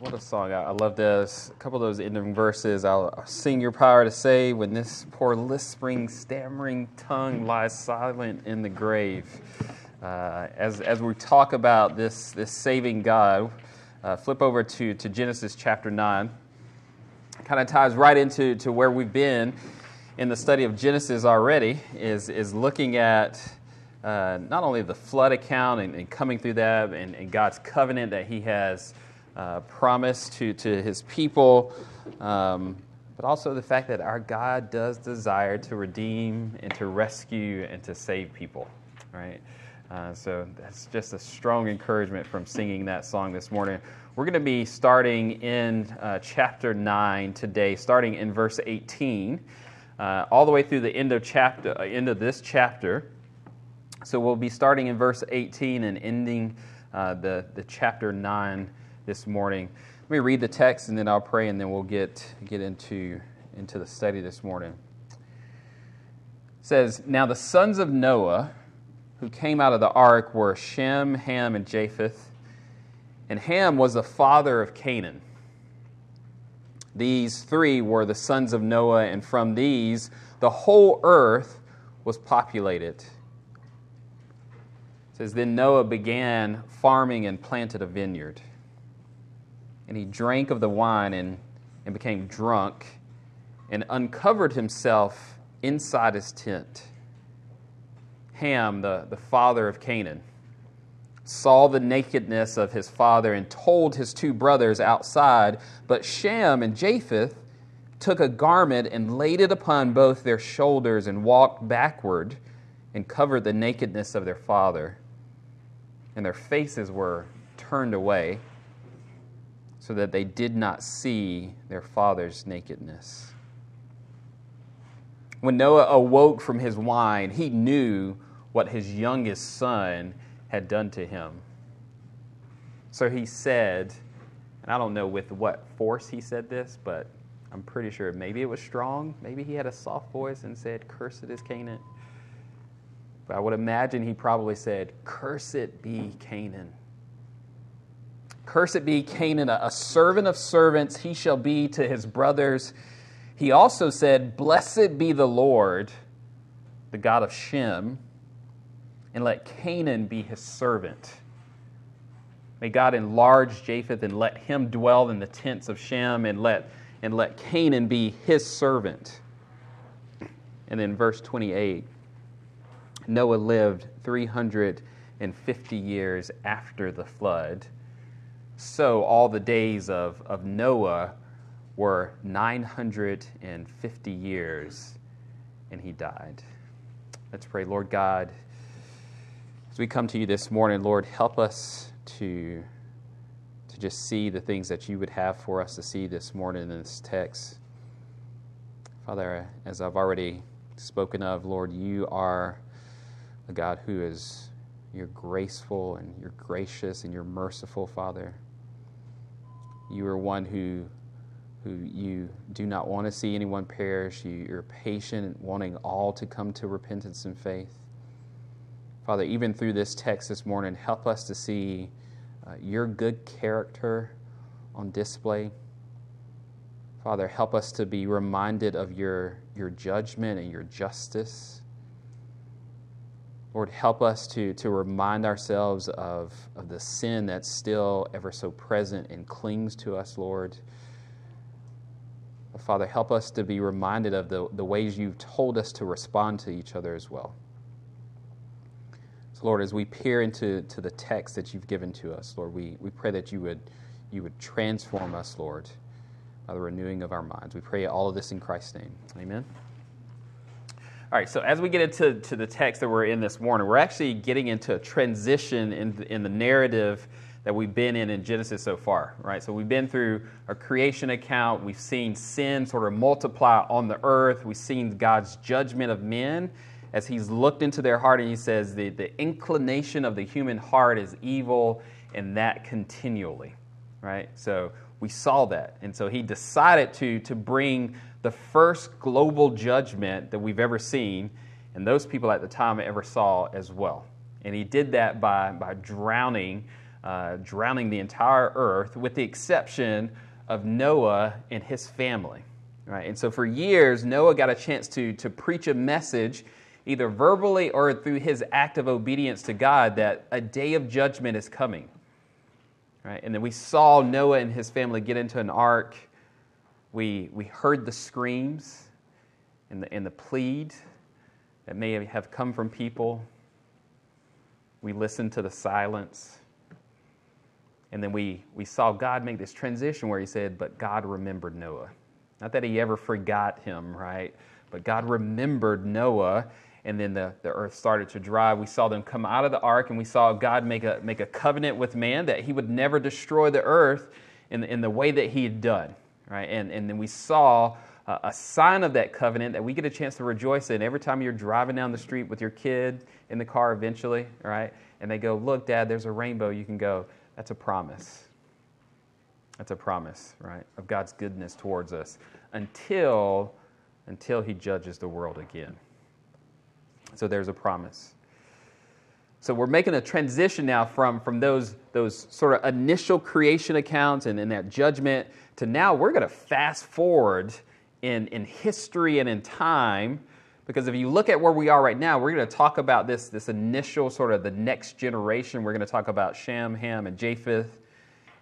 What a song. I, love this. A couple of those ending verses. I'll, I'll sing your power to say when this poor lisping, stammering tongue lies silent in the grave. Uh, as, as we talk about this, this saving God, uh, flip over to, to Genesis chapter 9. Kind of ties right into to where we've been in the study of Genesis already, is, is looking at uh, not only the flood account and, and coming through that and, and, God's covenant that He has uh, promised to, to His people, um, but also the fact that our God does desire to redeem and to rescue and to save people, right? Uh, so that's just a strong encouragement from singing that song this morning. We're going to be starting in uh, chapter 9 today, starting in verse 18, uh, all the way through the end of, chapter, uh, end of this chapter. So we'll be starting in verse 18 and ending uh, the, the chapter 9 this morning. Let me read the text and then I'll pray and then we'll get, get into, into the study this morning. It says, Now the sons of Noah who came out of the ark were Shem, Ham, and Japheth. And Ham was the father of Canaan. These three were the sons of Noah, and from these the whole earth was populated says, Then Noah began farming and planted a vineyard. And he drank of the wine and, and became drunk and uncovered himself inside his tent. Ham, the, the father of Canaan, saw the nakedness of his father and told his two brothers outside. But Shem and Japheth took a garment and laid it upon both their shoulders and walked backward and covered the nakedness of their father and their faces were turned away so that they did not see their father's nakedness. When Noah awoke from his wine, he knew what his youngest son had done to him. So he said, and I don't know with what force he said this, but I'm pretty sure maybe it was strong. Maybe he had a soft voice and said, Cursed is Canaan. But I would imagine he probably said, Cursed be Canaan. Cursed be Canaan, a servant of servants he shall be to his brothers. He also said, Blessed be the Lord, the God of Shem, and let Canaan be his servant. May God enlarge Japheth and let him dwell in the tents of Shem, and let, and let Canaan be his servant. And then verse 28 Noah lived 350 years after the flood. So all the days of, of Noah were 950 years, and he died. Let's pray. Lord God, as we come to you this morning, Lord, help us to, to just see the things that you would have for us to see this morning in this text. Father, as I've already spoken of, Lord, you are a God who is you're graceful and you're gracious and you're merciful, Father. You are one who who you do not want to see anyone perish. You, you're patient, wanting all to come to repentance and faith. Father, even through this text this morning, help us to see uh, your good character on display. Father, help us to be reminded of your, your judgment and your justice. Lord, help us to, to remind ourselves of, of the sin that's still ever so present and clings to us, Lord. Father, help us to be reminded of the, the ways you've told us to respond to each other as well. So, Lord, as we peer into to the text that you've given to us, Lord, we, we pray that you would, you would transform us, Lord, by the renewing of our minds. We pray all of this in Christ's name. Amen. All right, so as we get into to the text that we're in this morning, we're actually getting into a transition in the, in the narrative that we've been in in Genesis so far, right? So we've been through a creation account. We've seen sin sort of multiply on the earth. We've seen God's judgment of men as He's looked into their heart and He says, the, the inclination of the human heart is evil, and that continually, right? So we saw that. And so He decided to, to bring the first global judgment that we've ever seen, and those people at the time ever saw as well. And he did that by, by drowning uh, drowning the entire earth, with the exception of Noah and his family. Right? And so for years, Noah got a chance to, to preach a message, either verbally or through his act of obedience to God, that a day of judgment is coming. Right? And then we saw Noah and his family get into an ark. We, we heard the screams and the, and the plead that may have come from people. We listened to the silence. And then we, we saw God make this transition where he said, But God remembered Noah. Not that he ever forgot him, right? But God remembered Noah, and then the, the earth started to dry. We saw them come out of the ark, and we saw God make a, make a covenant with man that he would never destroy the earth in, in the way that he had done, right? And, and then we saw a, a sign of that covenant that we get a chance to rejoice in every time you're driving down the street with your kid in the car eventually, right? And they go, Look, Dad, there's a rainbow. You can go, That's a promise. That's a promise, right, of God's goodness towards us until, until He judges the world again. So there's a promise. So we're making a transition now from, from those, those sort of initial creation accounts and, and that judgment to now we're going to fast forward in, in history and in time. Because if you look at where we are right now, we're going to talk about this, this initial sort of the next generation. We're going to talk about Shem, Ham, and Japheth.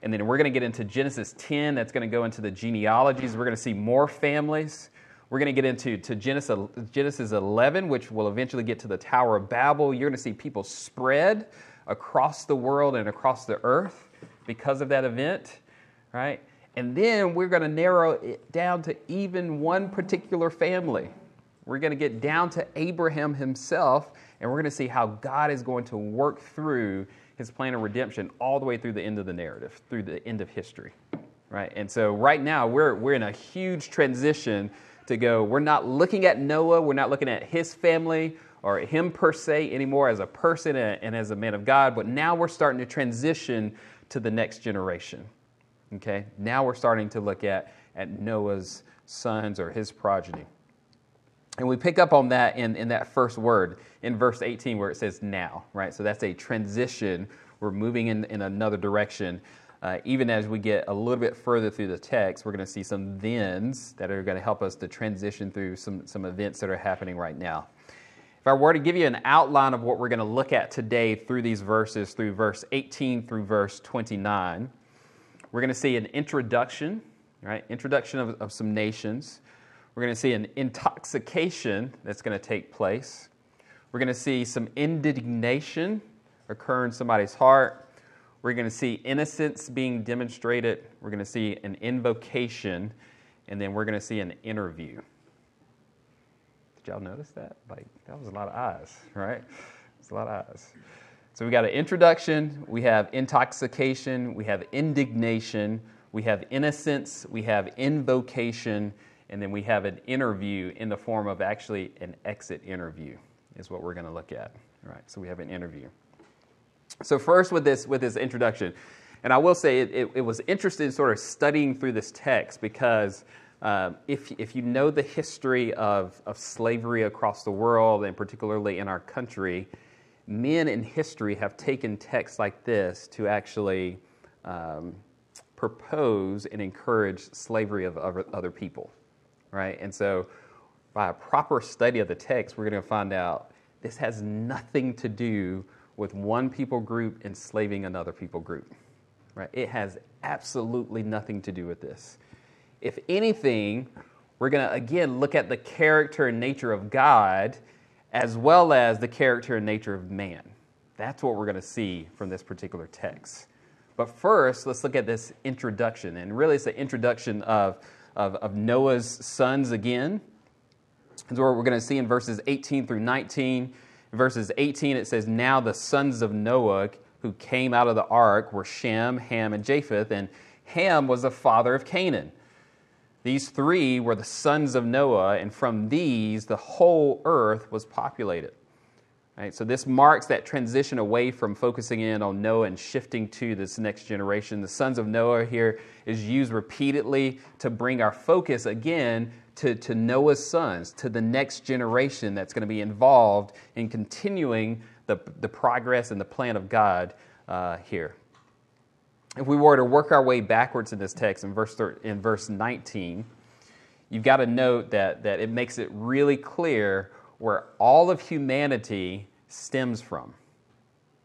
And then we're going to get into Genesis 10. That's going to go into the genealogies. We're going to see more families. We're going to get into to Genesis, Genesis 11, which will eventually get to the Tower of Babel. You're going to see people spread across the world and across the earth because of that event, right? And then we're going to narrow it down to even one particular family. We're going to get down to Abraham himself, and we're going to see how God is going to work through his plan of redemption all the way through the end of the narrative, through the end of history. Right? And so right now we're we're in a huge transition to go, we're not looking at Noah, we're not looking at his family or him per se anymore as a person and as a man of God, but now we're starting to transition to the next generation. Okay? Now we're starting to look at, at Noah's sons or his progeny. And we pick up on that in, in that first word in verse 18 where it says now, right? So that's a transition. We're moving in, in another direction. Uh, even as we get a little bit further through the text, we're going to see some thens that are going to help us to transition through some, some events that are happening right now. If I were to give you an outline of what we're going to look at today through these verses, through verse 18 through verse 29, we're going to see an introduction, right? Introduction of, of some nations. We're going to see an intoxication that's going to take place. We're going to see some indignation occur in somebody's heart. We're going to see innocence being demonstrated. We're going to see an invocation. And then we're going to see an interview. Did y'all notice that? Like, that was a lot of eyes, right? It's a lot of eyes. So we got an introduction, we have intoxication, we have indignation, we have innocence, we have invocation, and then we have an interview in the form of actually an exit interview, is what we're going to look at. All right, so we have an interview. So first with this with this introduction, and I will say it, it, it was interesting sort of studying through this text because um, if if you know the history of of slavery across the world and particularly in our country, men in history have taken texts like this to actually um, propose and encourage slavery of other people, right? And so, by a proper study of the text, we're going to find out this has nothing to do with one people group enslaving another people group. Right? It has absolutely nothing to do with this. If anything, we're going to again look at the character and nature of God as well as the character and nature of man. That's what we're going to see from this particular text. But first, let's look at this introduction. And really, it's the introduction of, of, of Noah's sons again. Is what we're going to see in verses 18 through 19 verses 18, it says, Now the sons of Noah who came out of the ark were Shem, Ham, and Japheth, and Ham was the father of Canaan. These three were the sons of Noah, and from these the whole earth was populated. Right, so this marks that transition away from focusing in on Noah and shifting to this next generation. The sons of Noah here is used repeatedly to bring our focus again to, to Noah's sons, to the next generation that's going to be involved in continuing the, the progress and the plan of God uh, here. if we were to work our way backwards in this text in verse, in verse 19, you've got to note that, that it makes it really clear where all of humanity stems from.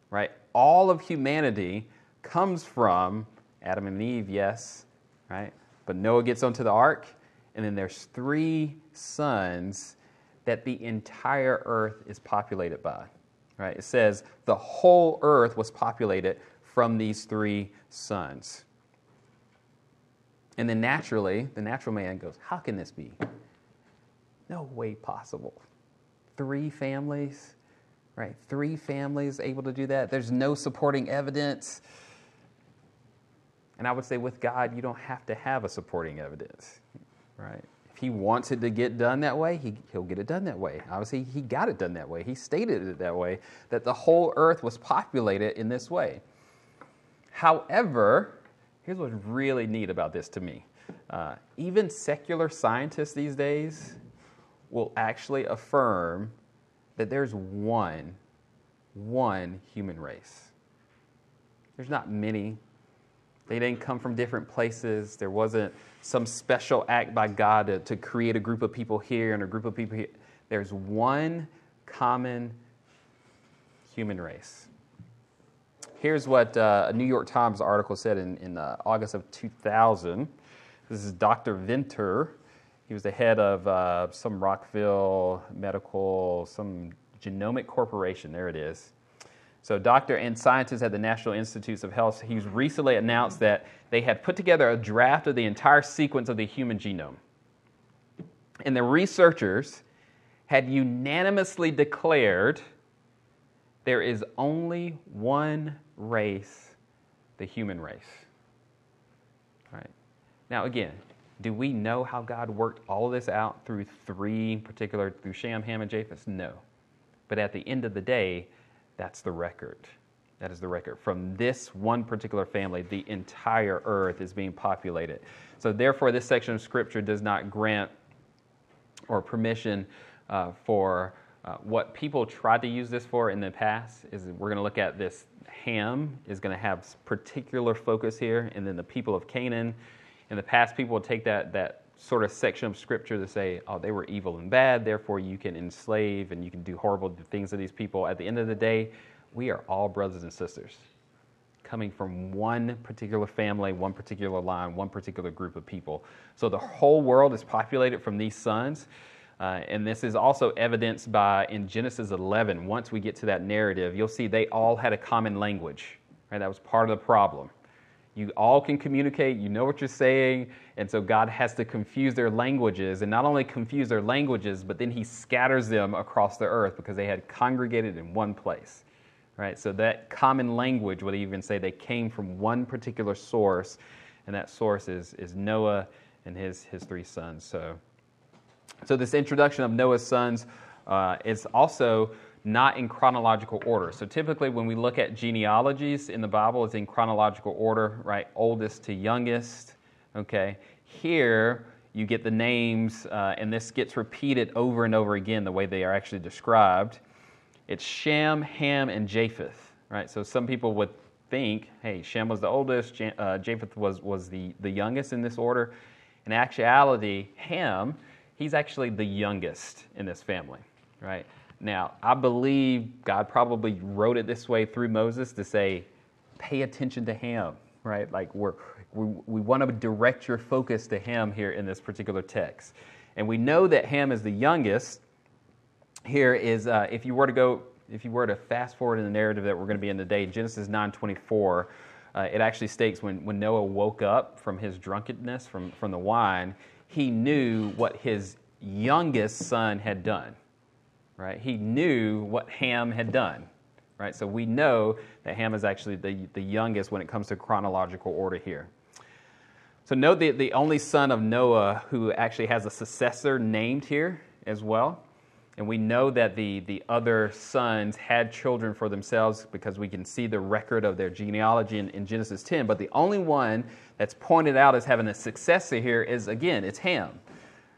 Right? All of humanity comes from Adam and Eve, yes, right? But Noah gets onto the ark, and then there's three sons that the entire earth is populated by. Right? It says the whole earth was populated from these three sons. And then naturally, the natural man goes, How can this be? No way possible. Three families, right? Three families able to do that. There's no supporting evidence. And I would say with God, you don't have to have a supporting evidence, right? If He wants it to get done that way, he, He'll get it done that way. Obviously, He got it done that way. He stated it that way, that the whole earth was populated in this way. However, here's what's really neat about this to me. Uh, even secular scientists these days will actually affirm that there's one, one human race. There's not many. They didn't come from different places. There wasn't some special act by God to, to create a group of people here and a group of people here. There's one common human race. Here's what uh, a New York Times article said in, in uh, August of 2000. This is Dr. Venter. He was the head of uh, some Rockville Medical, some genomic corporation. There it is. So, doctor and scientists at the National Institutes of Health, he's recently announced that they had put together a draft of the entire sequence of the human genome. And the researchers had unanimously declared there is only one race, the human race. Right. Now, again, do we know how God worked all this out through three particular, through Shem, Ham, and Japheth? No. But at the end of the day, that's the record. That is the record. From this one particular family, the entire earth is being populated. So, therefore, this section of Scripture does not grant or permission uh, for uh, what people tried to use this for in the past is we're going to look at this Ham is going to have particular focus here, and then the people of Canaan. In the past, people would take that that sort of section of scripture to say, "Oh, they were evil and bad, therefore you can enslave and you can do horrible things to these people." At the end of the day, we are all brothers and sisters, coming from one particular family, one particular line, one particular group of people. So the whole world is populated from these sons. Uh, and this is also evidenced by in Genesis 11. Once we get to that narrative, you'll see they all had a common language. Right? That was part of the problem. You all can communicate, you know what you're saying, and so God has to confuse their languages, and not only confuse their languages, but then He scatters them across the earth because they had congregated in one place. Right? So that common language would even say they came from one particular source, and that source is, is Noah and his, his three sons. So so, this introduction of Noah's sons uh, is also not in chronological order. So, typically, when we look at genealogies in the Bible, it's in chronological order, right? Oldest to youngest. Okay. Here, you get the names, uh, and this gets repeated over and over again the way they are actually described. It's Shem, Ham, and Japheth, right? So, some people would think, hey, Shem was the oldest, uh, Japheth was, was the, the youngest in this order. In actuality, Ham he's actually the youngest in this family, right? Now, I believe God probably wrote it this way through Moses to say, pay attention to him, right? Like we're, we, we want to direct your focus to him here in this particular text. And we know that Ham is the youngest. Here is, uh, if you were to go, if you were to fast forward in the narrative that we're going to be in today, Genesis 9:24, uh, it actually states when, when Noah woke up from his drunkenness from, from the wine, he knew what his youngest son had done. Right? He knew what Ham had done. Right? So we know that Ham is actually the, the youngest when it comes to chronological order here. So note the, the only son of Noah who actually has a successor named here as well. And we know that the, the other sons had children for themselves because we can see the record of their genealogy in, in Genesis 10. But the only one that's pointed out as having a successor here is, again, it's Ham.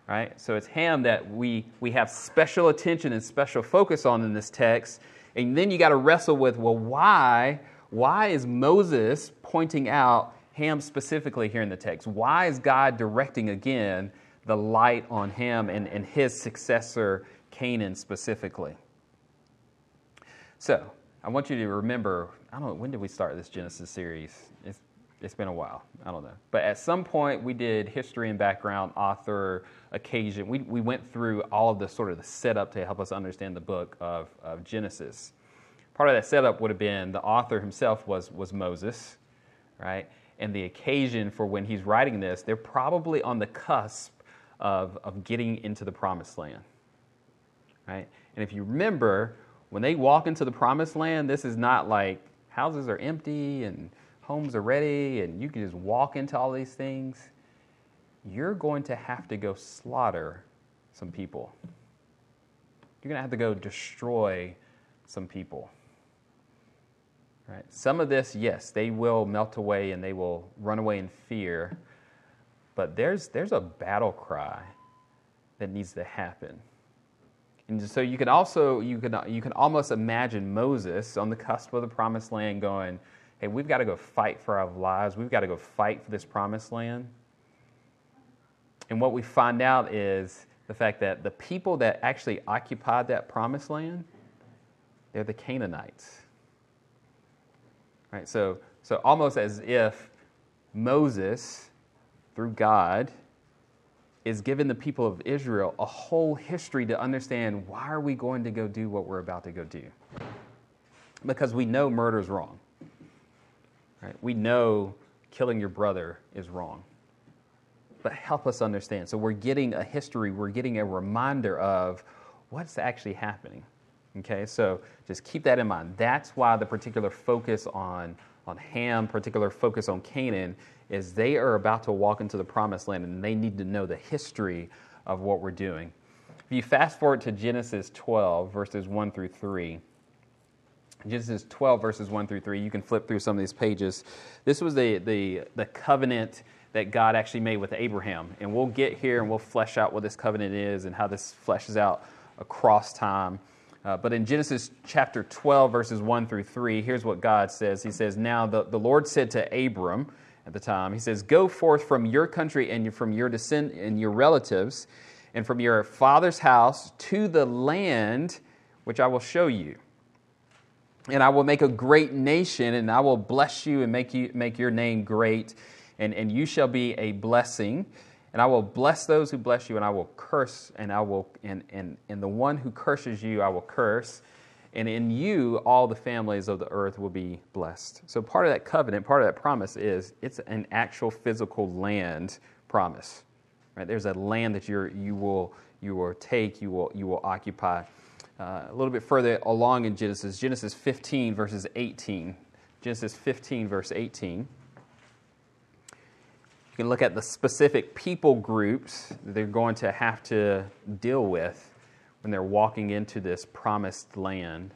Right? So it's Ham that we, we have special attention and special focus on in this text. And then you got to wrestle with, well, why why is Moses pointing out Ham specifically here in the text? Why is God directing again the light on Ham and, and his successor, Canaan, specifically? So, I want you to remember I don't know, when did we start this Genesis series? It's, it's been a while. I don't know. But at some point, we did history and background, author, occasion. We, we went through all of the sort of the setup to help us understand the book of, of Genesis. Part of that setup would have been the author himself was, was Moses, right? And the occasion for when he's writing this, they're probably on the cusp of, of getting into the promised land, right? And if you remember, when they walk into the promised land, this is not like houses are empty and homes are ready and you can just walk into all these things. You're going to have to go slaughter some people. You're going to have to go destroy some people. Right? Some of this, yes, they will melt away and they will run away in fear. But there's, there's a battle cry that needs to happen. And so you can also, you can, you can almost imagine Moses on the cusp of the promised land going, hey, we've got to go fight for our lives. We've got to go fight for this promised land. And what we find out is the fact that the people that actually occupied that promised land, they're the Canaanites. Right? So, so almost as if Moses, through God, is giving the people of Israel a whole history to understand why are we going to go do what we're about to go do? Because we know murder is wrong. Right? We know killing your brother is wrong. But help us understand. So we're getting a history, we're getting a reminder of what's actually happening. Okay, so just keep that in mind. That's why the particular focus on, on Ham, particular focus on Canaan, is they are about to walk into the promised land and they need to know the history of what we're doing. If you fast forward to Genesis 12, verses 1 through 3, Genesis 12, verses 1 through 3, you can flip through some of these pages. This was the, the, the covenant that God actually made with Abraham. And we'll get here and we'll flesh out what this covenant is and how this fleshes out across time. Uh, but in Genesis chapter 12, verses 1 through 3, here's what God says. He says, Now the, the Lord said to Abram at the time, He says, Go forth from your country and from your descend and your relatives and from your father's house to the land which I will show you. And I will make a great nation, and I will bless you and make, you, make your name great, and, and you shall be a blessing. And I will bless those who bless you, and I will curse, and I will and, and, and the one who curses you I will curse. And in you all the families of the earth will be blessed. So part of that covenant, part of that promise is it's an actual physical land promise. Right? There's a land that you're, you will you will take, you will you will occupy. Uh, a little bit further along in Genesis, Genesis 15 verses 18. Genesis 15 verse 18. You can look at the specific people groups that they're going to have to deal with when they're walking into this promised land.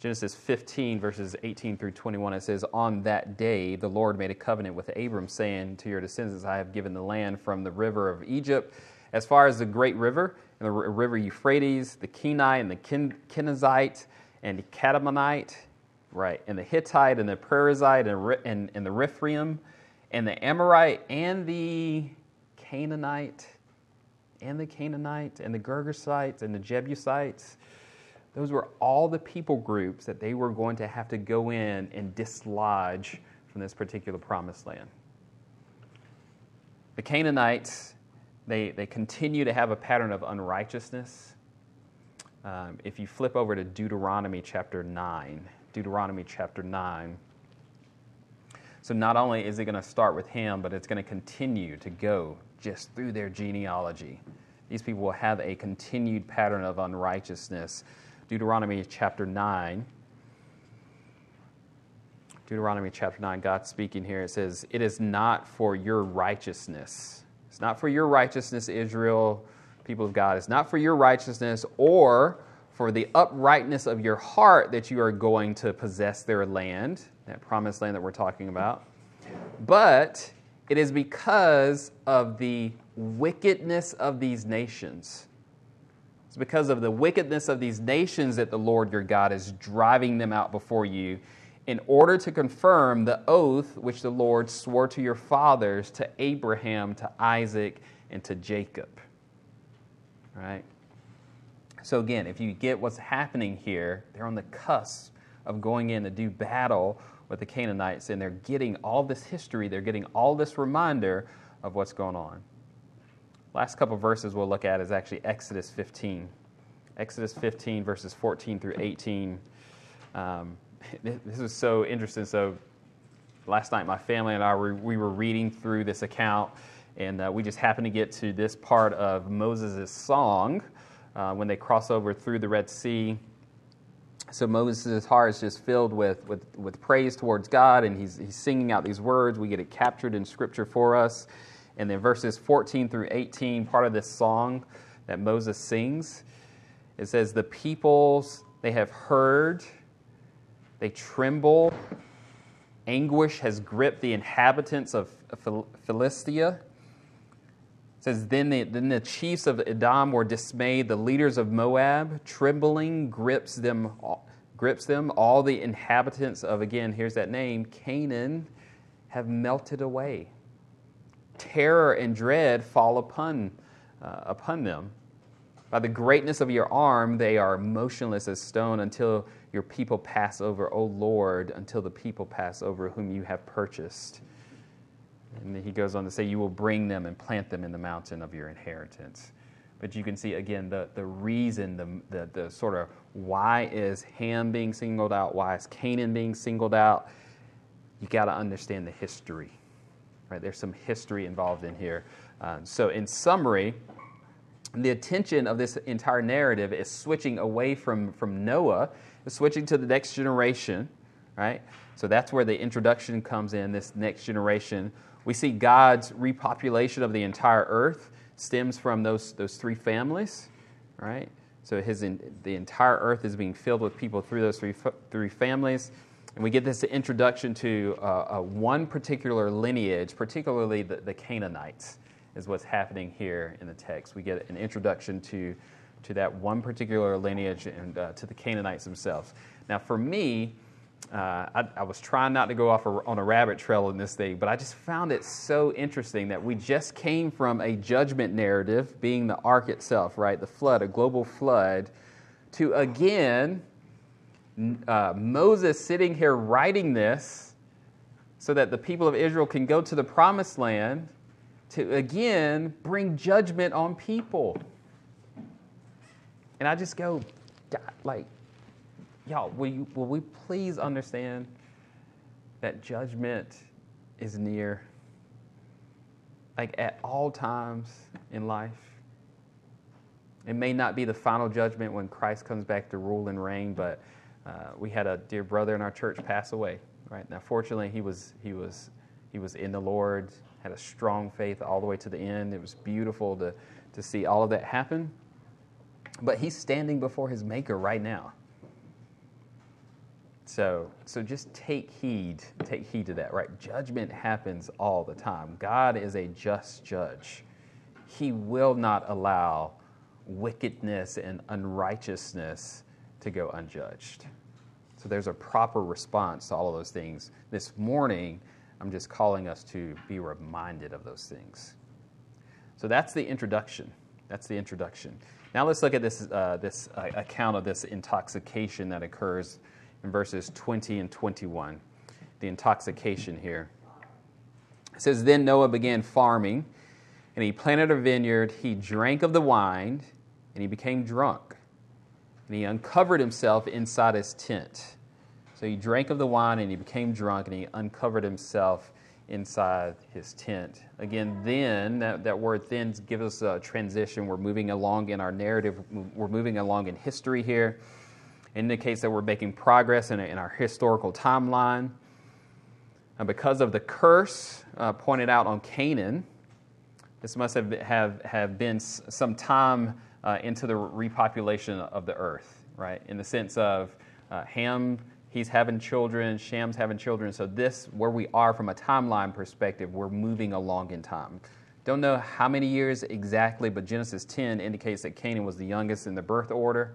Genesis 15, verses 18 through 21, it says, On that day the Lord made a covenant with Abram, saying, To your descendants I have given the land from the river of Egypt as far as the great river, and the river Euphrates, the Kenite and the Kenizzite, and the Kadmonite, right, and the Hittite and the Perizzite and, and, and the Rephaim and the Amorite and the Canaanite and the Canaanite and the Girgashites and the Jebusites. Those were all the people groups that they were going to have to go in and dislodge from this particular promised land. The Canaanites, they, they continue to have a pattern of unrighteousness. Um, if you flip over to Deuteronomy chapter 9, Deuteronomy chapter 9, so not only is it going to start with him, but it's going to continue to go just through their genealogy. These people will have a continued pattern of unrighteousness. Deuteronomy chapter 9. Deuteronomy chapter 9, God speaking here, it says, It is not for your righteousness. Not for your righteousness, Israel, people of God. It's not for your righteousness or for the uprightness of your heart that you are going to possess their land that promised land that we're talking about. But it is because of the wickedness of these nations. It's because of the wickedness of these nations that the Lord your God is driving them out before you. In order to confirm the oath which the Lord swore to your fathers, to Abraham, to Isaac, and to Jacob. Right? So, again, if you get what's happening here, they're on the cusp of going in to do battle with the Canaanites, and they're getting all this history, they're getting all this reminder of what's going on. Last couple verses we'll look at is actually Exodus 15. Exodus 15, verses 14 through 18. Um, this was so interesting. So, last night, my family and I were, we were reading through this account, and uh, we just happened to get to this part of Moses' song uh, when they cross over through the Red Sea. So Moses' heart is just filled with, with, with praise towards God, and he's, he's singing out these words. We get it captured in Scripture for us. And then verses 14 through 18, part of this song that Moses sings, it says, The peoples, they have heard, they tremble. Anguish has gripped the inhabitants of Philistia. It says, then the, then the chiefs of Edom were dismayed. The leaders of Moab, trembling, grips them, grips them. All the inhabitants of, again, here's that name, Canaan, have melted away. Terror and dread fall upon, uh, upon them. By the greatness of your arm, they are motionless as stone until your people pass over, O Lord, until the people pass over whom you have purchased. And then he goes on to say, You will bring them and plant them in the mountain of your inheritance. But you can see again the, the reason, the, the, the sort of why is Ham being singled out, why is Canaan being singled out. You got to understand the history. Right? There's some history involved in here. Um, so, in summary, the attention of this entire narrative is switching away from, from Noah, switching to the next generation, right? So that's where the introduction comes in, this next generation we see God's repopulation of the entire earth stems from those, those three families, right? So his, the entire earth is being filled with people through those three, three families. And we get this introduction to uh, one particular lineage, particularly the, the, Canaanites, is what's happening here in the text. We get an introduction to, to that one particular lineage and uh, to the Canaanites themselves. Now, for me, uh, I, I, was trying not to go off a, on a rabbit trail in this thing, but I just found it so interesting that we just came from a judgment narrative, being the ark itself, right? The flood, a global flood, to again, uh, Moses sitting here writing this so that the people of Israel can go to the promised land to again bring judgment on people. And I just go, like, y'all, will, you, will we please understand that judgment is near? Like at all times in life. It may not be the final judgment when Christ comes back to rule and reign, but uh, we had a dear brother in our church pass away. Right now, fortunately, he was he was he was in the Lord, had a strong faith all the way to the end. It was beautiful to to see all of that happen. But he's standing before his Maker right now. So, so just take heed, take heed to that, right? Judgment happens all the time. God is a just judge. He will not allow wickedness and unrighteousness to go unjudged. So there's a proper response to all of those things. This morning, I'm just calling us to be reminded of those things. So that's the introduction. That's the introduction. Now let's look at this, uh, this uh, account of this intoxication that occurs in verses 20 and 21. The intoxication here. It says, Then Noah began farming, and he planted a vineyard. He drank of the wine, and he became drunk. And he uncovered himself inside his tent. So he drank of the wine, and he became drunk, and he uncovered himself inside his tent. Again, then, that, that word then gives us a transition. We're moving along in our narrative, we're moving along in history here indicates that we're making progress in, in our historical timeline. And because of the curse uh, pointed out on Canaan, this must have, have, have been some time uh, into the repopulation of the earth, right? In the sense of uh, Ham, he's having children, Shem's having children. So, this, where we are from a timeline perspective, we're moving along in time. Don't know how many years exactly, but Genesis 10 indicates that Canaan was the youngest in the birth order,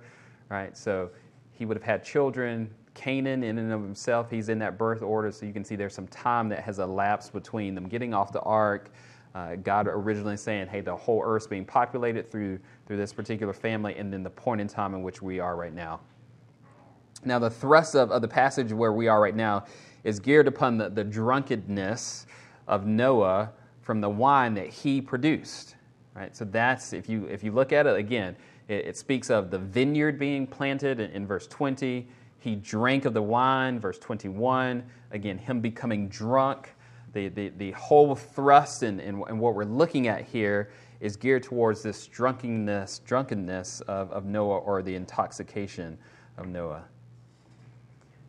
right? So, he would have had children. Canaan, in and of himself, he's in that birth order, so you can see there's some time that has elapsed between them getting off the ark, uh, God originally saying, hey, the whole earth's being populated through, through this particular family, and then the point in time in which we are right now. Now, the thrust of, of the passage where we are right now is geared upon the, the drunkenness of Noah from the wine that he produced. Right? So that's, if you, if you look at it again, it, it speaks of the vineyard being planted in, in verse 20. He drank of the wine, verse 21. Again, him becoming drunk. The, the, the whole thrust and, and, and what we're looking at here is geared towards this drunkenness, drunkenness of, of Noah or the intoxication of Noah.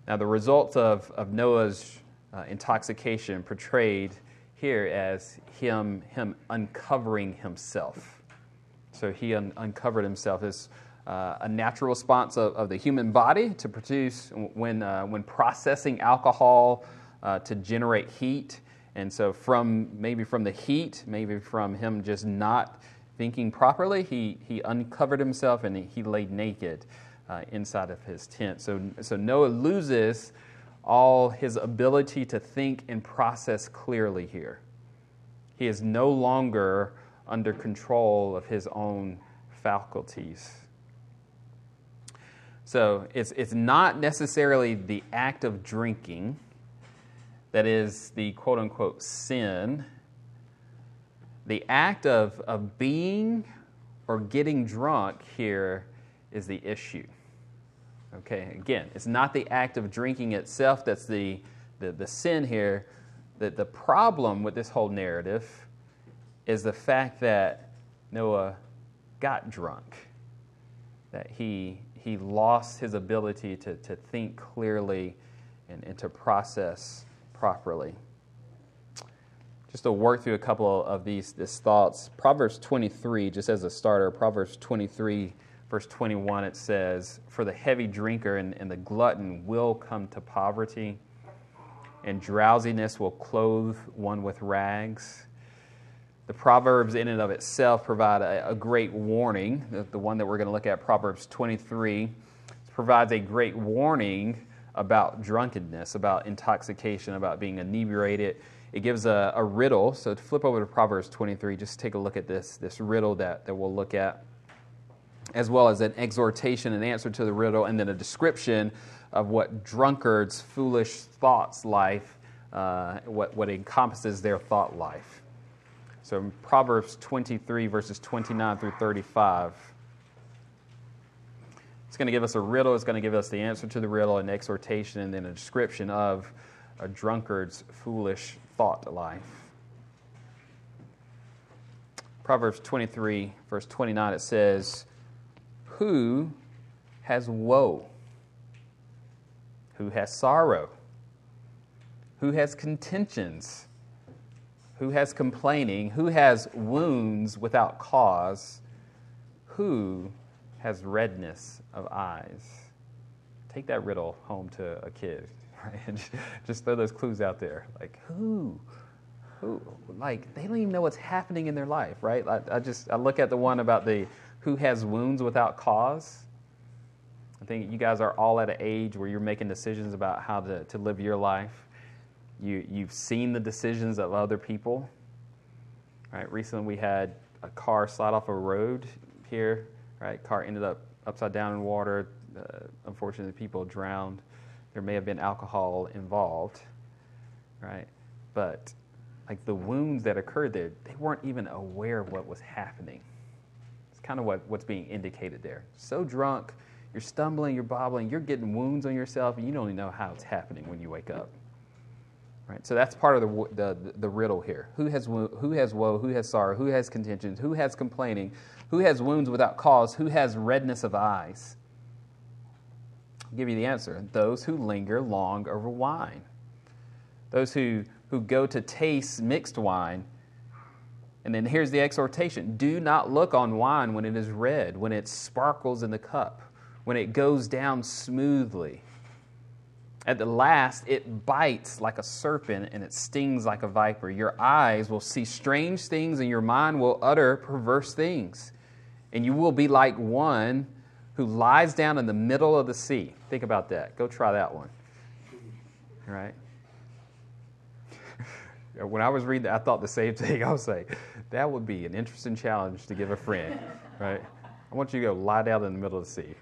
Now, the results of, of Noah's uh, intoxication portrayed here as him, him uncovering himself. So he un- uncovered himself as uh, a natural response of, of, the human body to produce when, uh, when processing alcohol uh, to generate heat. And so, from maybe from the heat, maybe from him just not thinking properly, he, he uncovered himself and he, he laid naked uh, inside of his tent. So, so Noah loses all his ability to think and process clearly here. He is no longer under control of his own faculties. So it's, it's not necessarily the act of drinking that is the quote unquote sin. The act of, of being or getting drunk here is the issue. Okay, again, it's not the act of drinking itself that's the, the, the sin here. The, the problem with this whole narrative is the fact that Noah got drunk, that he, he lost his ability to, to think clearly and, and to process properly. Just to work through a couple of these, these thoughts, Proverbs 23, just as a starter, Proverbs 23 verse 21, it says, For the heavy drinker and, and the glutton will come to poverty, and drowsiness will clothe one with rags. The Proverbs, in and of itself, provide a, a great warning. The, the, one that we're going to look at, Proverbs 23, provides a great warning about drunkenness, about intoxication, about being inebriated. It gives a, a riddle. So, to flip over to Proverbs 23, just take a look at this, this riddle that, that we'll look at as well as an exhortation, an answer to the riddle, and then a description of what drunkards' foolish thoughts life, uh, what, what encompasses their thought life. So in Proverbs 23, verses 29 through 35. It's going to give us a riddle, it's going to give us the answer to the riddle, an exhortation, and then a description of a drunkard's foolish thought life. Proverbs 23, verse 29, it says, who has woe? Who has sorrow? Who has contentions? Who has complaining? Who has wounds without cause? Who has redness of eyes? Take that riddle home to a kid, right? Just throw those clues out there. Like, who? Who? Like, they don't even know what's happening in their life, right? I, I just, I look at the one about the, who has wounds without cause. I think you guys are all at an age where you're making decisions about how to, to live your life. You, you've seen the decisions of other people. Right? Recently, we had a car slide off a road here. Right? Car ended up upside down in water. Uh, unfortunately, people drowned. There may have been alcohol involved. Right? But like the wounds that occurred there, they weren't even aware of what was happening kind of what, what's being indicated there. So drunk, you're stumbling, you're bobbling, you're getting wounds on yourself, and you don't even know how it's happening when you wake up. Right? So that's part of the, the, the riddle here. Who has, who has woe? Who has sorrow? Who has contentions? Who has complaining? Who has wounds without cause? Who has redness of eyes? I'll give you the answer. Those who linger long over wine. Those who, who go to taste mixed wine and then here's the exhortation do not look on wine when it is red, when it sparkles in the cup, when it goes down smoothly. At the last, it bites like a serpent and it stings like a viper. Your eyes will see strange things and your mind will utter perverse things. And you will be like one who lies down in the middle of the sea. Think about that. Go try that one. Right? When I was reading that, I thought the same thing. I was like, that would be an interesting challenge to give a friend, right? I want you to go lie down in the middle of the sea.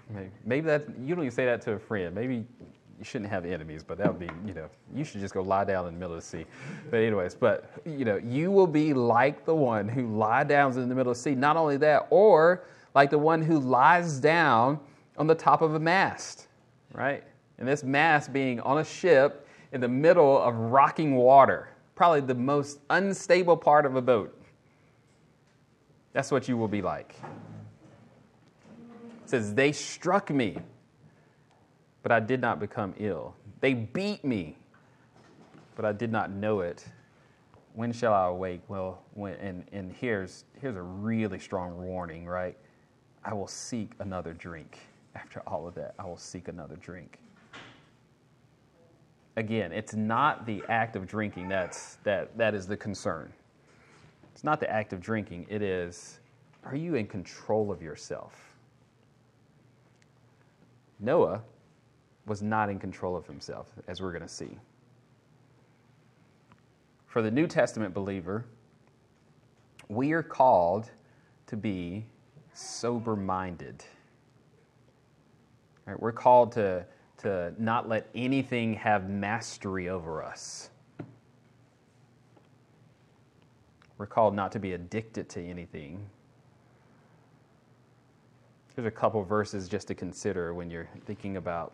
Maybe that you don't even say that to a friend. Maybe you shouldn't have enemies, but that would be, you know, you should just go lie down in the middle of the sea. But anyways, but you know, you will be like the one who lie down in the middle of the sea. Not only that, or like the one who lies down on the top of a mast, right? And this mast being on a ship in the middle of rocking water, probably the most unstable part of a boat. That's what you will be like. It says, They struck me but I did not become ill. They beat me, but I did not know it. When shall I awake? Well, when, and, and here's, here's a really strong warning, right? I will seek another drink. After all of that, I will seek another drink. Again, it's not the act of drinking that's, that, that is the concern. It's not the act of drinking, it is are you in control of yourself? Noah was not in control of himself, as we're going to see. For the New Testament believer, we are called to be sober minded. Right, we're called to, to not let anything have mastery over us. We're called not to be addicted to anything. There's a couple verses just to consider when you're thinking about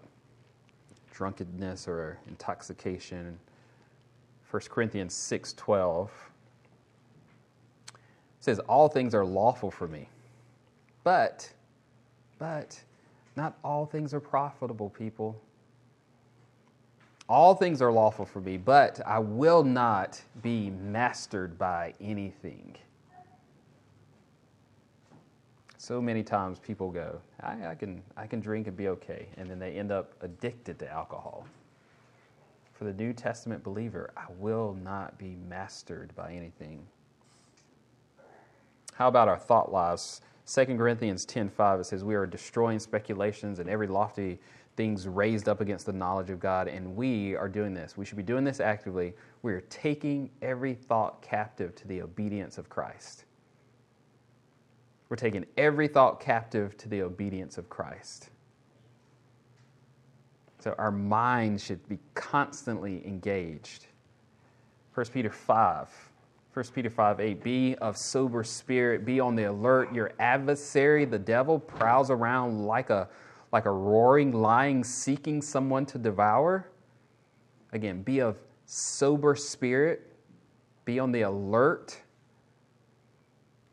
drunkenness or intoxication. 1 Corinthians 6:12 says all things are lawful for me. But but not all things are profitable, people. All things are lawful for me, but I will not be mastered by anything. So many times people go, I, I, can, I can drink and be okay, and then they end up addicted to alcohol. For the New Testament believer, I will not be mastered by anything. How about our thought lives? 2 Corinthians 10:5 it says we are destroying speculations and every lofty things raised up against the knowledge of God and we are doing this. We should be doing this actively. We are taking every thought captive to the obedience of Christ. We're taking every thought captive to the obedience of Christ. So our mind should be constantly engaged. 1 Peter 5. 1 Peter 5 8. Be of sober spirit, be on the alert. Your adversary, the devil, prowls around like a, like a roaring lion seeking someone to devour. Again, be of sober spirit, be on the alert.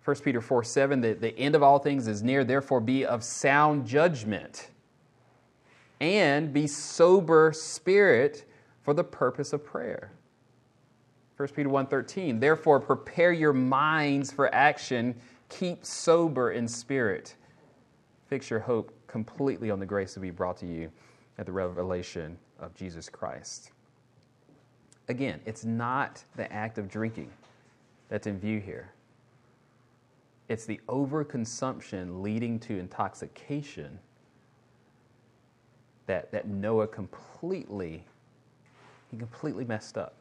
1 Peter 4 7, the, the end of all things is near, therefore be of sound judgment and be sober spirit for the purpose of prayer. 1 Peter 1:13 Therefore prepare your minds for action keep sober in spirit fix your hope completely on the grace to be brought to you at the revelation of Jesus Christ Again it's not the act of drinking that's in view here it's the overconsumption leading to intoxication that, that Noah completely, he completely messed up.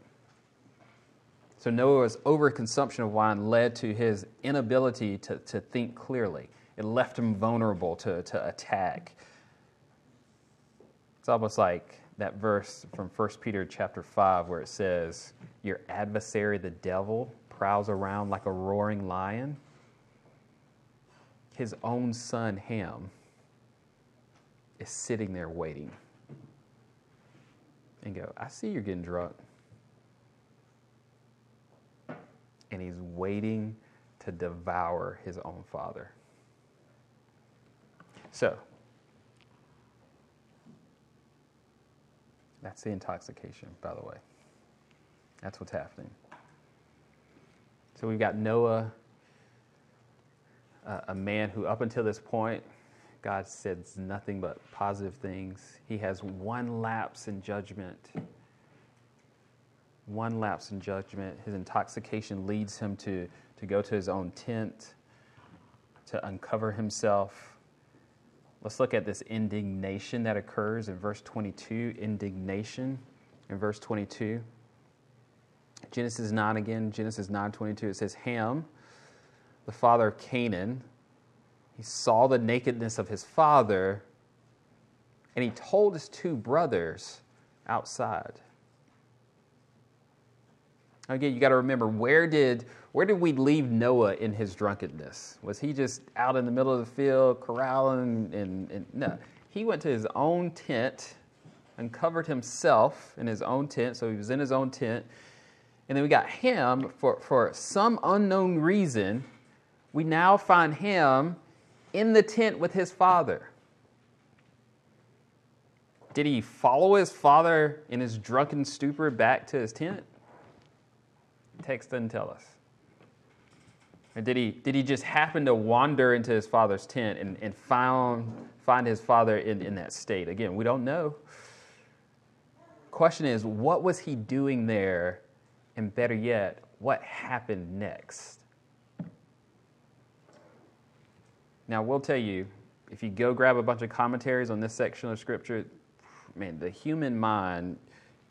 So Noah's overconsumption of wine led to his inability to, to think clearly. It left him vulnerable to, to attack. It's almost like that verse from 1 Peter chapter 5 where it says, Your adversary, the devil, prowls around like a roaring lion his own son, Ham, is sitting there waiting and go, I see you're getting drunk. And he's waiting to devour his own father. So, that's the intoxication, by the way. That's what's happening. So we've got Noah a man who, up until this point, God says nothing but positive things. He has one lapse in judgment. One lapse in judgment. His intoxication leads him to, to go to his own tent, to uncover himself. Let's look at this indignation that occurs in verse 22. Indignation in verse 22. Genesis 9 again, Genesis 9 22. It says, Ham, the father of Canaan, he saw the nakedness of his father, and he told his two brothers outside. Again, you got to remember where did where did we leave Noah in his drunkenness? Was he just out in the middle of the field corralling? And, and no, he went to his own tent and covered himself in his own tent. So he was in his own tent. And then we got him for, for some unknown reason. We now find him in the tent with his father. Did he follow his father in his drunken stupor back to his tent? Text doesn't tell us. Did he, did he just happen to wander into his father's tent and, and found, find his father in, in that state? Again, we don't know. Question is, what was he doing there? And better yet, what happened next? Now, we'll tell you, if you go grab a bunch of commentaries on this section of Scripture, man, the human mind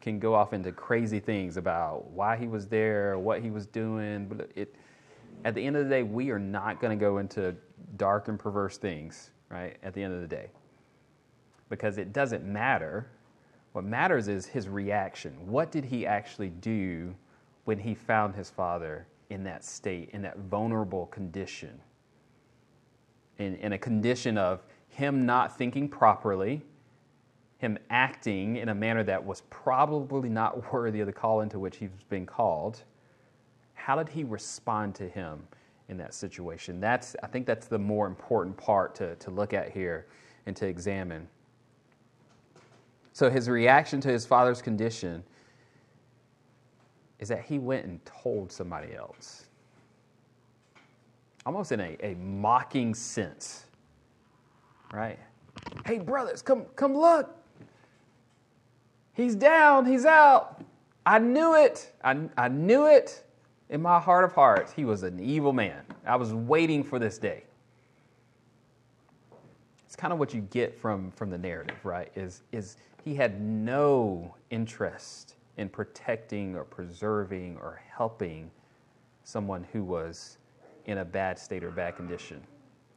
can go off into crazy things about why he was there, what he was doing. But it, at the end of the day, we are not going to go into dark and perverse things, right? At the end of the day. Because it doesn't matter. What matters is his reaction. What did he actually do when he found his father in that state, in that vulnerable condition? In, in a condition of him not thinking properly, him acting in a manner that was probably not worthy of the call into which he's been called how did he respond to him in that situation? That's, I think that's the more important part to, to look at here and to examine. So his reaction to his father's condition is that he went and told somebody else. Almost in a, a mocking sense. Right? Hey brothers, come come look. He's down, he's out. I knew it. I, I knew it in my heart of hearts, he was an evil man. I was waiting for this day. It's kind of what you get from, from the narrative, right? Is, is he had no interest in protecting or preserving or helping someone who was in a bad state or bad condition.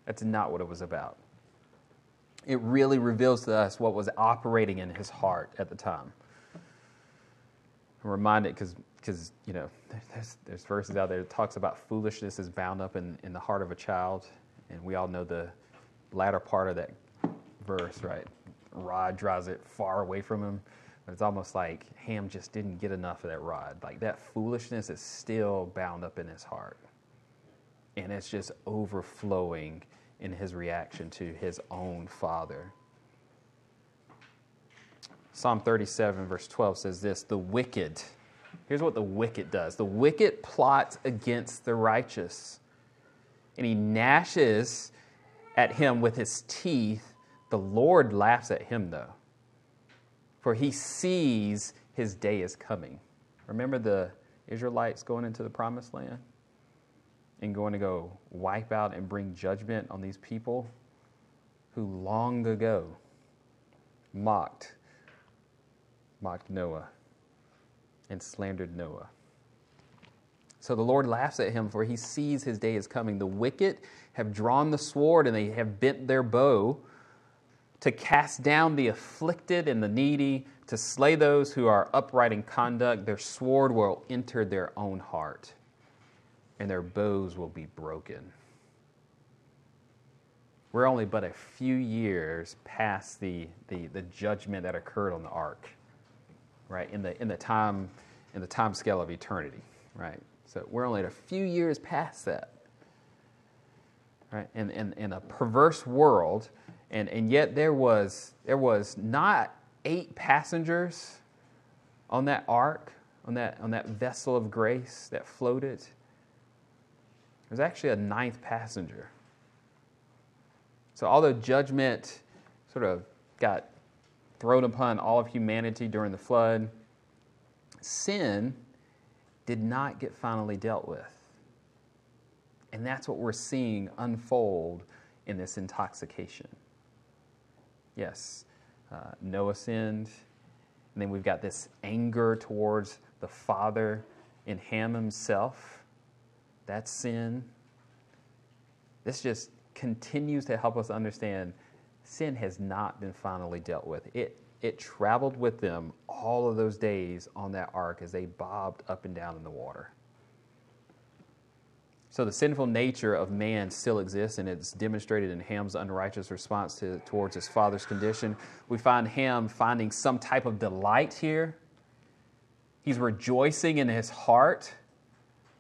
That's not what it was about. It really reveals to us what was operating in his heart at the time. I'm reminded because because you know there's, there's verses out there that talks about foolishness is bound up in, in the heart of a child. And we all know the latter part of that verse right? Rod drives it far away from him. But it's almost like Ham just didn't get enough of that rod. Like that foolishness is still bound up in his heart. And it's just overflowing in his reaction to his own father. Psalm 37 verse 12 says this the wicked Here's what the wicked does the wicked plots against the righteous, and he gnashes at him with his teeth. The Lord laughs at him, though, for he sees his day is coming. Remember the Israelites going into the promised land and going to go wipe out and bring judgment on these people who long ago mocked mocked Noah and slandered Noah. So the Lord laughs at him, for he sees his day is coming. The wicked have drawn the sword and they have bent their bow to cast down the afflicted and the needy, to slay those who are upright in conduct. Their sword will enter their own heart, and their bows will be broken. We're only but a few years past the, the, the judgment that occurred on the ark right? In the in the time in the time scale of eternity, right? So we're only a few years past that, right? In in, in a perverse world, and and yet there was there was not eight passengers on that ark, on that on that vessel of grace that floated. There's actually a ninth passenger. So although judgment sort of got thrown upon all of humanity during the flood, sin did not get finally dealt with. And that's what we're seeing unfold in this intoxication. Yes, uh, Noah sinned. And then we've got this anger towards the father in Ham himself. That's sin. This just continues to help us understand sin has not been finally dealt with. It, it traveled with them all of those days on that ark as they bobbed up and down in the water. So the sinful nature of man still exists, and it's demonstrated in Ham's unrighteous response to, towards his father's condition. We find Ham finding some type of delight here. He's rejoicing in his heart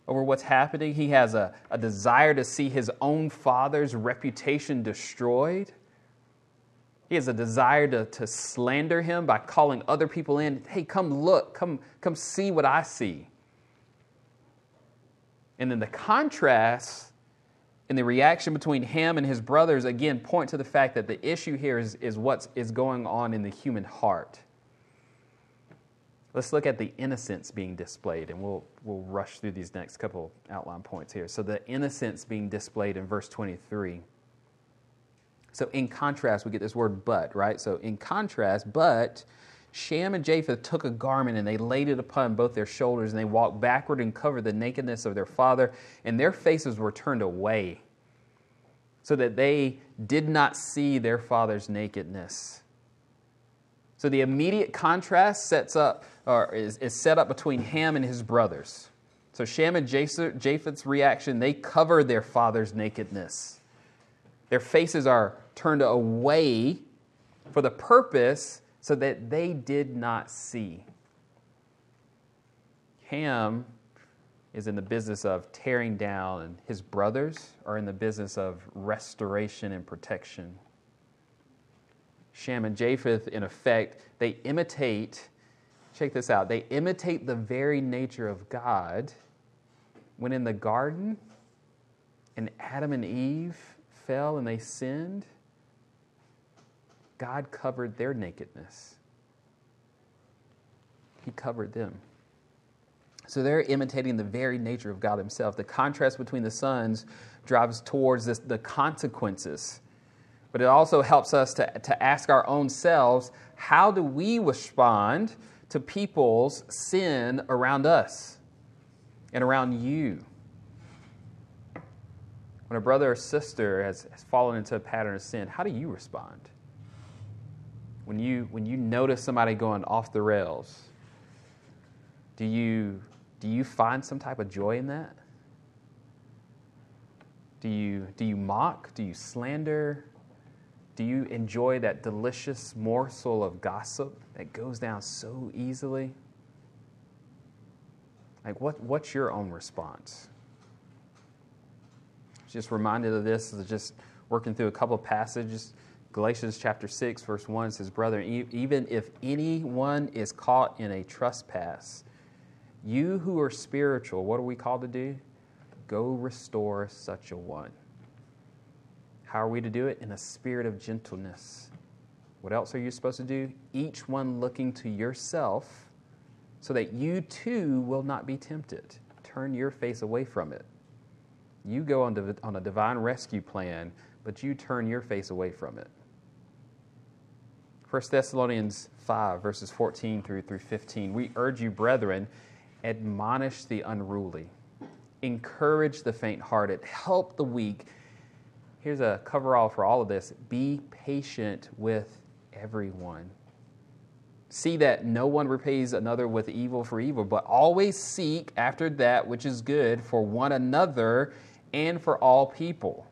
over what's happening. He has a, a desire to see his own father's reputation destroyed. He has a desire to, to slander him by calling other people in. Hey, come look, come, come see what I see. And then the contrast and the reaction between him and his brothers again point to the fact that the issue here is, is what is going on in the human heart. Let's look at the innocence being displayed, and we'll, we'll rush through these next couple outline points here. So, the innocence being displayed in verse 23. So, in contrast, we get this word but, right? So, in contrast, but Shem and Japheth took a garment and they laid it upon both their shoulders, and they walked backward and covered the nakedness of their father, and their faces were turned away, so that they did not see their father's nakedness. So the immediate contrast sets up or is, is set up between Ham and his brothers. So Shem and Japheth's reaction, they cover their father's nakedness. Their faces are turned away for the purpose so that they did not see. Ham is in the business of tearing down, and his brothers are in the business of restoration and protection. Shem and Japheth, in effect, they imitate, check this out, they imitate the very nature of God when in the garden and Adam and Eve fell and they sinned God covered their nakedness. He covered them. So they're imitating the very nature of God Himself. The contrast between the sons drives towards this, the consequences. But it also helps us to, to ask our own selves how do we respond to people's sin around us and around you? When a brother or sister has, has fallen into a pattern of sin, how do you respond? When you when you notice somebody going off the rails do you do you find some type of joy in that? Do you do you mock? Do you slander? Do you enjoy that delicious morsel of gossip that goes down so easily? Like what what's your own response? Just reminded of this just working through a couple of passages Galatians chapter 6, verse 1 says, Brother, even if anyone is caught in a trespass, you who are spiritual, what are we called to do? Go restore such a one. How are we to do it? In a spirit of gentleness. What else are you supposed to do? Each one looking to yourself so that you too will not be tempted. Turn your face away from it. You go on, on a divine rescue plan, but you turn your face away from it. 1 Thessalonians 5, verses 14 through, through 15. We urge you, brethren, admonish the unruly, encourage the faint hearted, help the weak. Here's a coverall for all of this be patient with everyone. See that no one repays another with evil for evil, but always seek after that which is good for one another and for all people.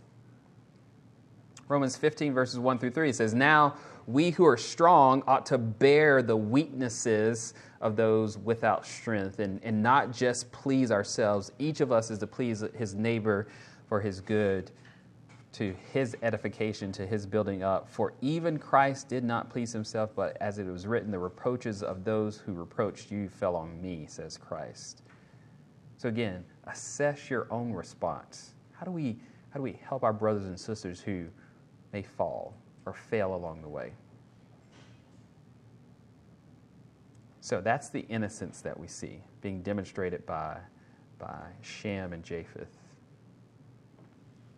Romans 15, verses 1 through 3 says, Now we who are strong ought to bear the weaknesses of those without strength and, and not just please ourselves. Each of us is to please his neighbor for his good, to his edification, to his building up. For even Christ did not please himself, but as it was written, the reproaches of those who reproached you fell on me, says Christ. So again, assess your own response. How do we, how do we help our brothers and sisters who may fall? Or fail along the way. So that's the innocence that we see being demonstrated by, by Shem and Japheth.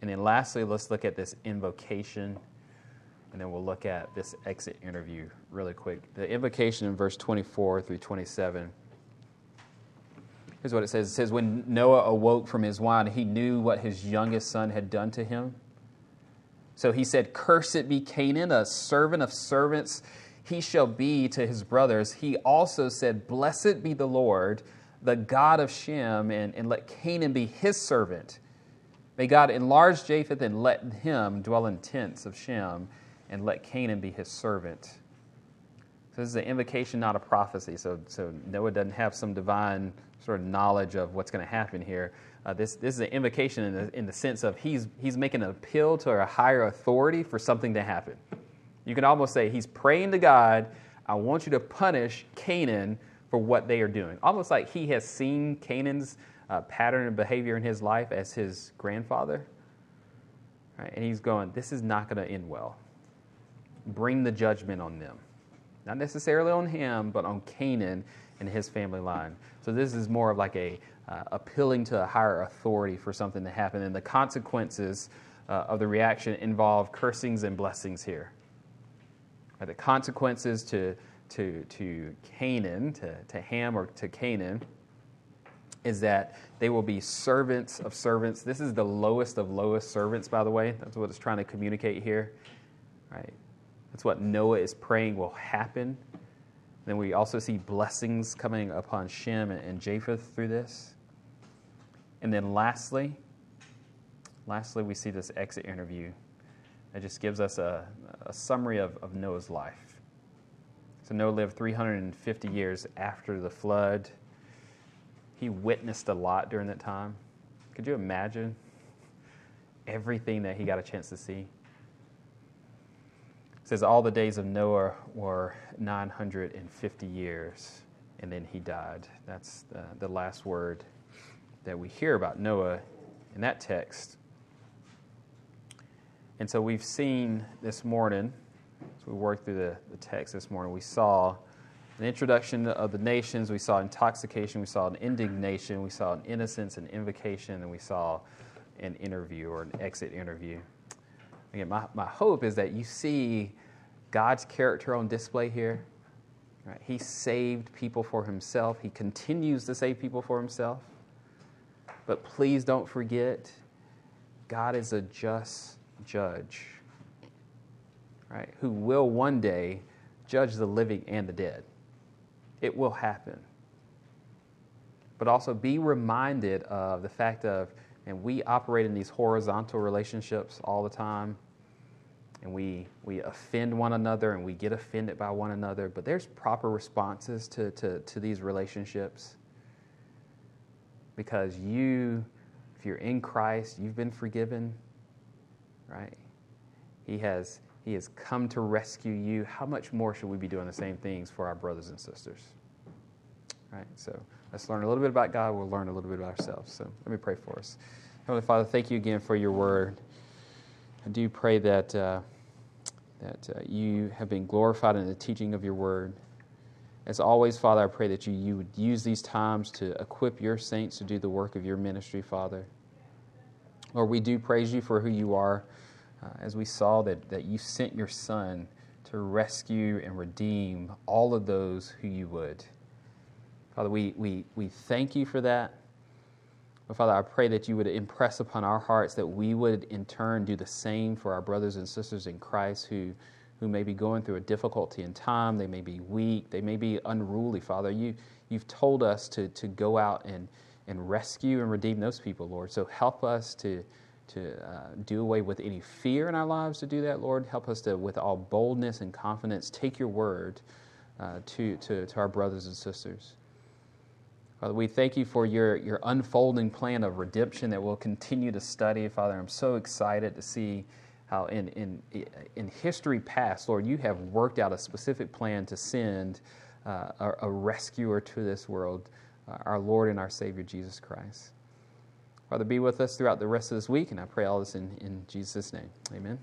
And then lastly, let's look at this invocation. and then we'll look at this exit interview really quick. The invocation in verse 24 through 27. Here's what it says It says, When Noah awoke from his wine, he knew what his youngest son had done to him. So he said, Cursed be Canaan, a servant of servants he shall be to his brothers. He also said, Blessed be the Lord, the God of Shem, and, and let Canaan be his servant. May God enlarge Japheth and let him dwell in tents of Shem, and let Canaan be his servant. So this is an invocation, not a prophecy. So, so Noah doesn't have some divine sort of knowledge of what's going to happen here. Uh, this, this is an invocation in the, in the sense of he's, he's making an appeal to a higher authority for something to happen. You can almost say he's praying to God, I want you to punish Canaan for what they are doing. Almost like he has seen Canaan's uh, pattern of behavior in his life as his grandfather. Right? And he's going, This is not going to end well. Bring the judgment on them. Not necessarily on him, but on Canaan and his family line. So this is more of like a uh, appealing to a higher authority for something to happen. And the consequences uh, of the reaction involve cursings and blessings here. Right? The consequences to, to, to Canaan, to, to Ham or to Canaan, is that they will be servants of servants. This is the lowest of lowest servants, by the way. That's what it's trying to communicate here. Right? That's what Noah is praying will happen. Then we also see blessings coming upon Shem and Japheth through this. And then lastly, lastly, we see this exit interview. It just gives us a, a summary of, of Noah's life. So Noah lived 350 years after the flood. He witnessed a lot during that time. Could you imagine everything that he got a chance to see? Says all the days of Noah were 950 years, and then he died. That's the, the last word that we hear about Noah in that text. And so we've seen this morning, as we worked through the, the text this morning, we saw an introduction of the nations, we saw intoxication, we saw an indignation, we saw an innocence, an invocation, and we saw an interview or an exit interview. Again, my, my hope is that you see God's character on display here. Right? He saved people for himself, He continues to save people for himself. But please don't forget, God is a just judge, right? Who will one day judge the living and the dead. It will happen. But also be reminded of the fact of, and we operate in these horizontal relationships all the time, and we, we offend one another and we get offended by one another, but there's proper responses to, to, to these relationships. Because you, if you're in Christ, you've been forgiven, right? He has, he has come to rescue you. How much more should we be doing the same things for our brothers and sisters? Right? So let's learn a little bit about God. We'll learn a little bit about ourselves. So let me pray for us. Heavenly Father, thank you again for your word. I do pray that, uh, that uh, you have been glorified in the teaching of your word. As always, Father, I pray that you, you would use these times to equip your saints to do the work of your ministry, Father. Lord, we do praise you for who you are uh, as we saw that, that you sent your Son to rescue and redeem all of those who you would. Father, we, we, we thank you for that. But Father, I pray that you would impress upon our hearts that we would in turn do the same for our brothers and sisters in Christ who, who may be going through a difficulty in time. They may be weak. They may be unruly. Father, you, you've told us to, to go out and, and rescue and redeem those people, Lord. So help us to, to uh, do away with any fear in our lives to do that, Lord. Help us to, with all boldness and confidence, take your word uh, to, to, to our brothers and sisters. Father, we thank you for your, your unfolding plan of redemption that we'll continue to study. Father, I'm so excited to see how in, in, in history past, Lord, you have worked out a specific plan to send uh, a, a rescuer to this world, uh, our Lord and our Savior, Jesus Christ. Father, be with us throughout the rest of this week, and I pray all this in, in Jesus' name. Amen.